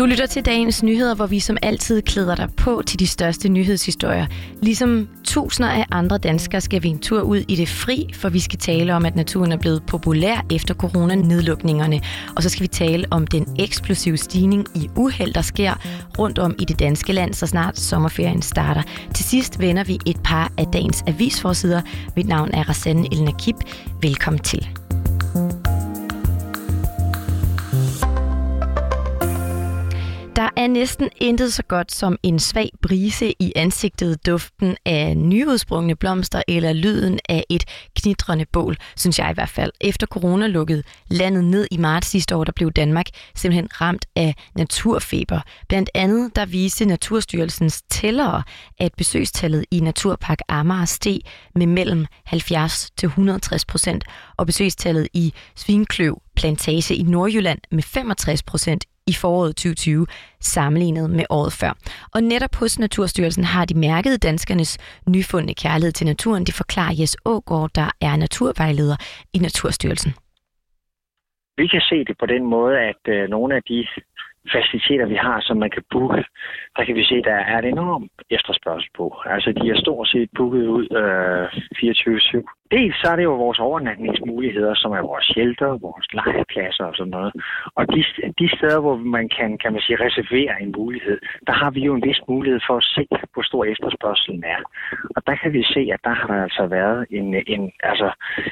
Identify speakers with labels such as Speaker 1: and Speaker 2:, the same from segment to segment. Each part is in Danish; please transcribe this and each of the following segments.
Speaker 1: Du lytter til dagens nyheder, hvor vi som altid klæder dig på til de største nyhedshistorier. Ligesom tusinder af andre danskere skal vi en tur ud i det fri, for vi skal tale om, at naturen er blevet populær efter coronanedlukningerne. Og så skal vi tale om den eksplosive stigning i uheld, der sker rundt om i det danske land, så snart sommerferien starter. Til sidst vender vi et par af dagens avisforsider. Mit navn er Rassan Elnakib. Velkommen til. Er næsten intet så godt som en svag brise i ansigtet, duften af nyudsprungne blomster eller lyden af et knitrende bål, synes jeg i hvert fald. Efter corona lukkede landet ned i marts sidste år, der blev Danmark simpelthen ramt af naturfeber. Blandt andet der viste Naturstyrelsens tællere, at besøgstallet i Naturpark Amager steg med mellem 70 til 160 procent, og besøgstallet i Svinkløv Plantage i Nordjylland med 65 procent i foråret 2020 sammenlignet med året før. Og netop hos Naturstyrelsen har de mærket danskernes nyfundne kærlighed til naturen. Det forklarer Jes Ågaard, der er naturvejleder i Naturstyrelsen.
Speaker 2: Vi kan se det på den måde, at øh, nogle af de faciliteter, vi har, som man kan booke, der kan vi se, der er et enormt efterspørgsel på. Altså, de er stort set booket ud øh, 24-7. Dels så er det jo vores overnatningsmuligheder, som er vores shelter, vores legepladser og sådan noget. Og de, de steder, hvor man kan, kan man sige, reservere en mulighed, der har vi jo en vis mulighed for at se, hvor stor efterspørgselen er. Og der kan vi se, at der har der altså været en, en, altså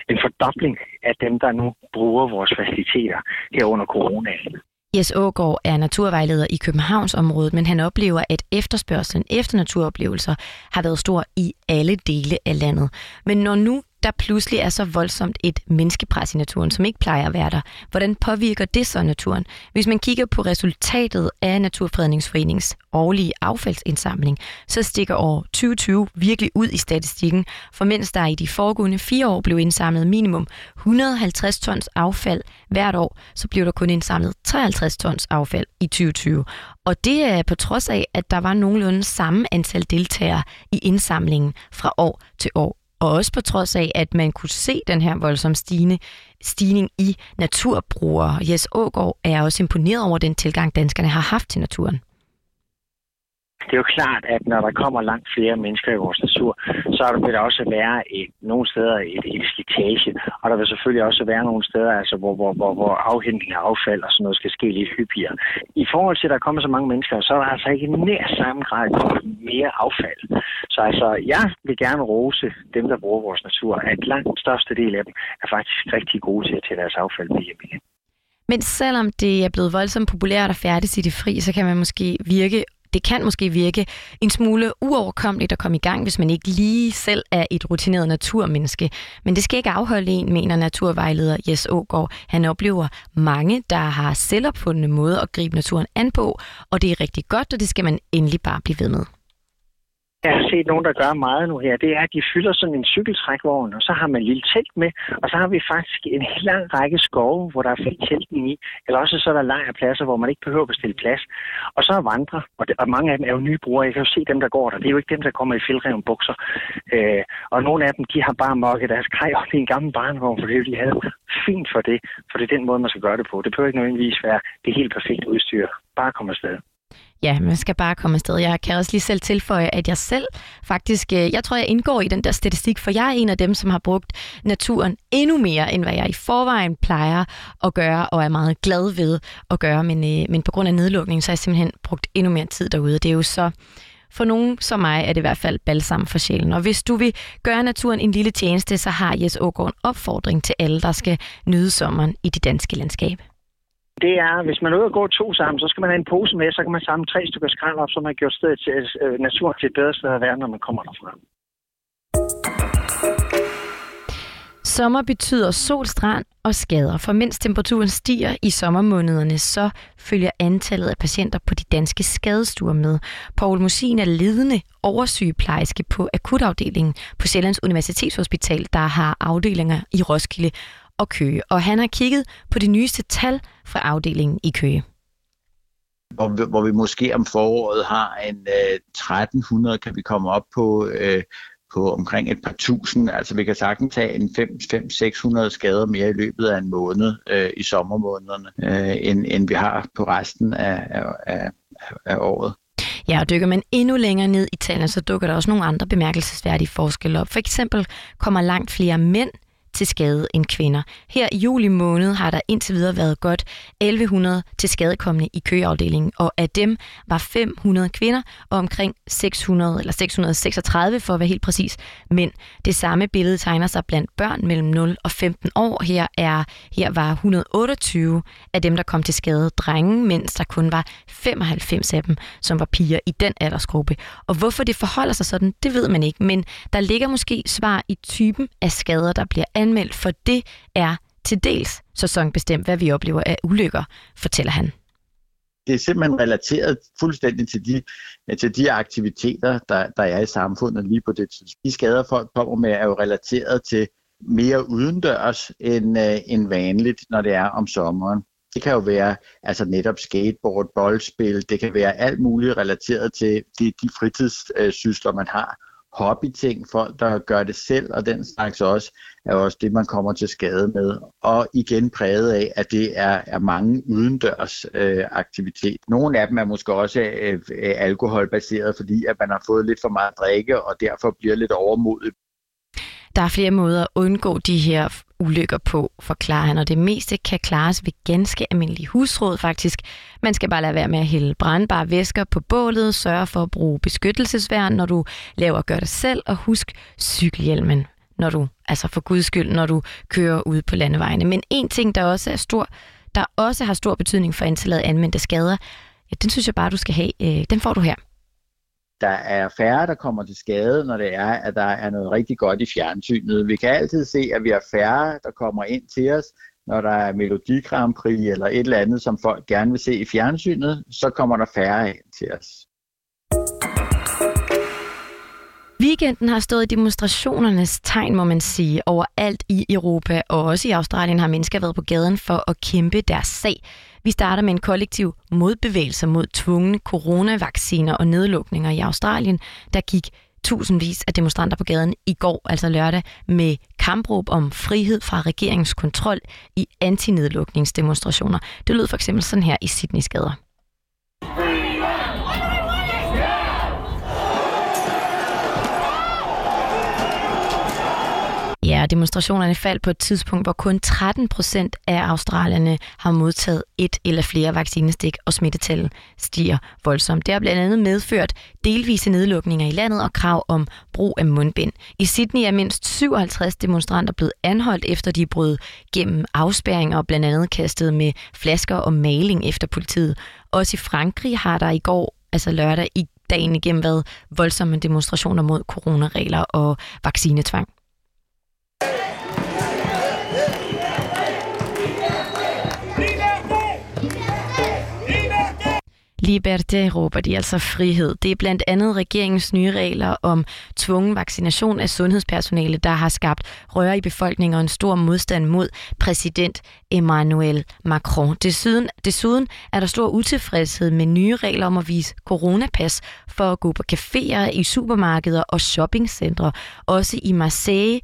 Speaker 2: en fordobling af dem, der nu bruger vores faciliteter her under coronaen.
Speaker 1: Jes Ågaard er naturvejleder i Københavnsområdet, men han oplever, at efterspørgselen efter naturoplevelser har været stor i alle dele af landet. Men når nu der pludselig er så voldsomt et menneskepres i naturen, som ikke plejer at være der. Hvordan påvirker det så naturen? Hvis man kigger på resultatet af Naturfredningsforeningens årlige affaldsindsamling, så stikker år 2020 virkelig ud i statistikken, for mens der i de foregående fire år blev indsamlet minimum 150 tons affald hvert år, så blev der kun indsamlet 53 tons affald i 2020. Og det er på trods af, at der var nogenlunde samme antal deltagere i indsamlingen fra år til år og også på trods af, at man kunne se den her voldsomme stigende, stigning i naturbrugere. Jes Ågaard er også imponeret over den tilgang, danskerne har haft til naturen
Speaker 2: det er jo klart, at når der kommer langt flere mennesker i vores natur, så vil der også være et, nogle steder et, et slitage, og der vil selvfølgelig også være nogle steder, altså, hvor, hvor, hvor, hvor afhentning af affald og sådan noget skal ske lidt hyppigere. I forhold til, at der kommer så mange mennesker, så er der altså ikke nær samme grad mere affald. Så altså, jeg vil gerne rose dem, der bruger vores natur, at langt største del af dem er faktisk rigtig gode til at tage deres affald med hjem igen.
Speaker 1: Men selvom det er blevet voldsomt populært at færdes i det fri, så kan man måske virke det kan måske virke en smule uoverkommeligt at komme i gang, hvis man ikke lige selv er et rutineret naturmenneske. Men det skal ikke afholde en, mener naturvejleder Jes Ågaard. Han oplever mange, der har selvopfundne måder at gribe naturen an på, og det er rigtig godt, og det skal man endelig bare blive ved med.
Speaker 2: Jeg har set nogen, der gør meget nu her. Det er, at de fylder sådan en cykeltrækvogn, og så har man en lille telt med, og så har vi faktisk en lang række skove, hvor der er fri teltning i, eller også så er der lejrpladser, hvor man ikke behøver at bestille plads. Og så er vandre, og, det, og mange af dem er jo nye brugere. Jeg kan jo se dem, der går der. Det er jo ikke dem, der kommer i fjeldreven bukser. Øh, og nogle af dem, de har bare mokket deres kaj op i en gammel barnevogn, for det de havde fint for det, for det er den måde, man skal gøre det på. Det behøver ikke nødvendigvis være det helt perfekte udstyr. Bare komme afsted.
Speaker 1: Ja, man skal bare komme afsted. Jeg kan også lige selv tilføje, at jeg selv faktisk, øh, jeg tror, jeg indgår i den der statistik, for jeg er en af dem, som har brugt naturen endnu mere, end hvad jeg i forvejen plejer at gøre, og er meget glad ved at gøre. Men, øh, men på grund af nedlukningen, så har jeg simpelthen brugt endnu mere tid derude. Det er jo så for nogen som mig er det i hvert fald balsam for sjælen. Og hvis du vil gøre naturen en lille tjeneste, så har Jes Ågaard en opfordring til alle, der skal nyde sommeren i det danske landskab
Speaker 2: det er, hvis man er ude og gå to sammen, så skal man have en pose med, så kan man samle tre stykker skrald op, så man gjort stedet til øh, naturen til et bedre sted at være, når man kommer derfra.
Speaker 1: Sommer betyder sol, strand og skader, for mens temperaturen stiger i sommermånederne, så følger antallet af patienter på de danske skadestuer med. Paul Musin er ledende oversygeplejerske på akutafdelingen på Sjællands Universitetshospital, der har afdelinger i Roskilde og Køge. Og han har kigget på de nyeste tal fra afdelingen i Køge.
Speaker 3: Hvor vi, hvor vi måske om foråret har en øh, 1300, kan vi komme op på, øh, på omkring et par tusind. Altså vi kan sagtens tage en 500-600 skader mere i løbet af en måned øh, i sommermånederne, øh, end, end vi har på resten af, af, af, af året.
Speaker 1: Ja, og dykker man endnu længere ned i tallene, så dukker der også nogle andre bemærkelsesværdige forskelle op. For eksempel kommer langt flere mænd til skade end kvinder. Her i juli måned har der indtil videre været godt 1100 til skadekommende i køafdelingen, og af dem var 500 kvinder og omkring 600 eller 636 for at være helt præcis mænd. Det samme billede tegner sig blandt børn mellem 0 og 15 år. Her, er, her var 128 af dem, der kom til skade drenge, mens der kun var 95 af dem, som var piger i den aldersgruppe. Og hvorfor det forholder sig sådan, det ved man ikke, men der ligger måske svar i typen af skader, der bliver anmeldt, for det er til dels sæsonbestemt, hvad vi oplever af ulykker, fortæller han.
Speaker 3: Det er simpelthen relateret fuldstændig til de, øh, til de aktiviteter, der, der er i samfundet lige på det tidspunkt. De skader, folk kommer med, er jo relateret til mere udendørs end, øh, end vanligt, når det er om sommeren. Det kan jo være altså netop skateboard, boldspil, det kan være alt muligt relateret til de, de fritidssysler, man har hobbyting, folk der gør det selv, og den slags også, er også det, man kommer til skade med. Og igen præget af, at det er, er mange udendørs øh, aktivitet. Nogle af dem er måske også øh, øh alkoholbaseret, fordi at man har fået lidt for meget drikke, og derfor bliver lidt overmodig.
Speaker 1: Der er flere måder at undgå de her ulykker på, forklarer han, og det meste kan klares ved ganske almindelige husråd faktisk. Man skal bare lade være med at hælde brandbare væsker på bålet, sørge for at bruge beskyttelsesværn, når du laver gør det selv, og husk cykelhjelmen, når du, altså for guds skyld, når du kører ud på landevejene. Men en ting, der også er stor, der også har stor betydning for antallet af anmeldte skader, ja, den synes jeg bare, du skal have. Øh, den får du her
Speaker 3: der er færre, der kommer til skade, når det er, at der er noget rigtig godt i fjernsynet. Vi kan altid se, at vi har færre, der kommer ind til os, når der er Melodi Grand Prix eller et eller andet, som folk gerne vil se i fjernsynet, så kommer der færre ind til os.
Speaker 1: Weekenden har stået i demonstrationernes tegn, må man sige, overalt i Europa, og også i Australien har mennesker været på gaden for at kæmpe deres sag. Vi starter med en kollektiv modbevægelse mod tvungne coronavacciner og nedlukninger i Australien. Der gik tusindvis af demonstranter på gaden i går, altså lørdag, med kampråb om frihed fra regeringens kontrol i antinedlukningsdemonstrationer. Det lød for eksempel sådan her i Sydneys gader. Demonstrationerne faldt på et tidspunkt, hvor kun 13 procent af australierne har modtaget et eller flere vaccinestik, og smittetallet stiger voldsomt. Det har blandt andet medført delvise nedlukninger i landet og krav om brug af mundbind. I Sydney er mindst 57 demonstranter blevet anholdt, efter de brød gennem afspærringer og blandt andet kastet med flasker og maling efter politiet. Også i Frankrig har der i går, altså lørdag, i dagen igennem været voldsomme demonstrationer mod coronaregler og vaccinetvang. Liberté råber de altså frihed. Det er blandt andet regeringens nye regler om tvungen vaccination af sundhedspersonale, der har skabt røre i befolkningen og en stor modstand mod præsident Emmanuel Macron. Desuden, desuden er der stor utilfredshed med nye regler om at vise coronapas for at gå på caféer, i supermarkeder og shoppingcentre. Også i Marseille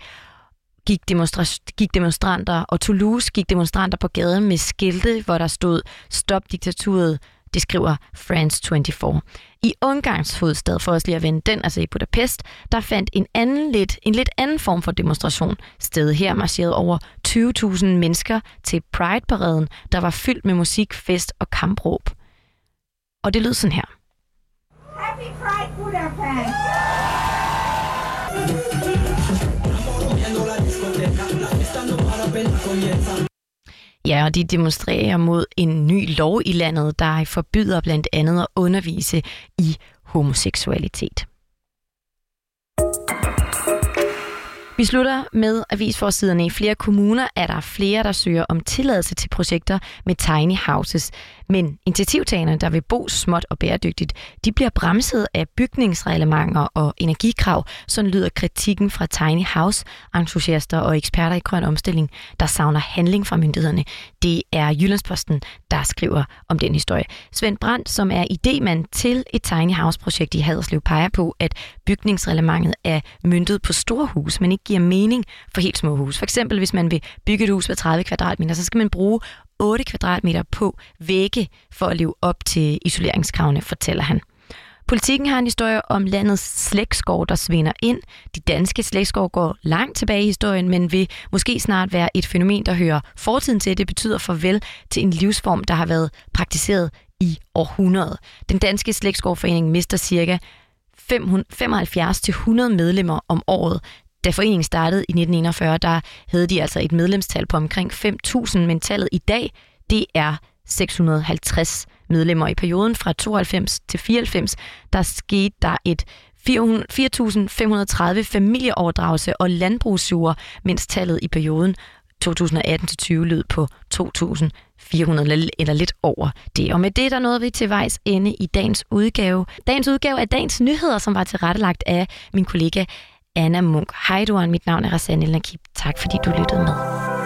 Speaker 1: gik, demonstra- gik demonstranter, og Toulouse gik demonstranter på gaden med skilte, hvor der stod Stop diktaturet, det skriver France 24. I Ungarns hovedstad, for os lige at vende den, altså i Budapest, der fandt en anden lidt, en lidt anden form for demonstration sted. Her marcherede over 20.000 mennesker til Pride-paraden, der var fyldt med musik, fest og kampråb. Og det lød sådan her. Happy Pride Budapest! Ja, og de demonstrerer mod en ny lov i landet, der forbyder blandt andet at undervise i homoseksualitet. Vi slutter med avisforsiderne. I flere kommuner er der flere, der søger om tilladelse til projekter med tiny houses. Men initiativtagerne, der vil bo småt og bæredygtigt, de bliver bremset af bygningsreglementer og energikrav. Sådan lyder kritikken fra tiny house entusiaster og eksperter i grøn omstilling, der savner handling fra myndighederne. Det er Jyllandsposten, der skriver om den historie. Svend Brandt, som er idemand til et tiny house-projekt i Haderslev, peger på, at bygningsreglementet er myndet på store hus, men ikke giver mening for helt små hus. For eksempel, hvis man vil bygge et hus på 30 kvadratmeter, så skal man bruge 8 kvadratmeter på vægge for at leve op til isoleringskravene, fortæller han. Politikken har en historie om landets slægtskov, der svinder ind. De danske slægtskov går langt tilbage i historien, men vil måske snart være et fænomen, der hører fortiden til. Det betyder farvel til en livsform, der har været praktiseret i århundrede. Den danske slægtskovforening mister ca. 75-100 medlemmer om året. Da foreningen startede i 1941, der havde de altså et medlemstal på omkring 5.000, men tallet i dag, det er 650 medlemmer. I perioden fra 92 til 94, der skete der et 4.530 familieoverdragelse og landbrugsjord, mens tallet i perioden 2018-20 lød på 2.400 eller lidt over det. Og med det der nåede vi til vejs ende i dagens udgave. Dagens udgave er dagens nyheder, som var tilrettelagt af min kollega Anna Munk. Hej du, mit navn er Rassan Nakib. Tak fordi du lyttede med.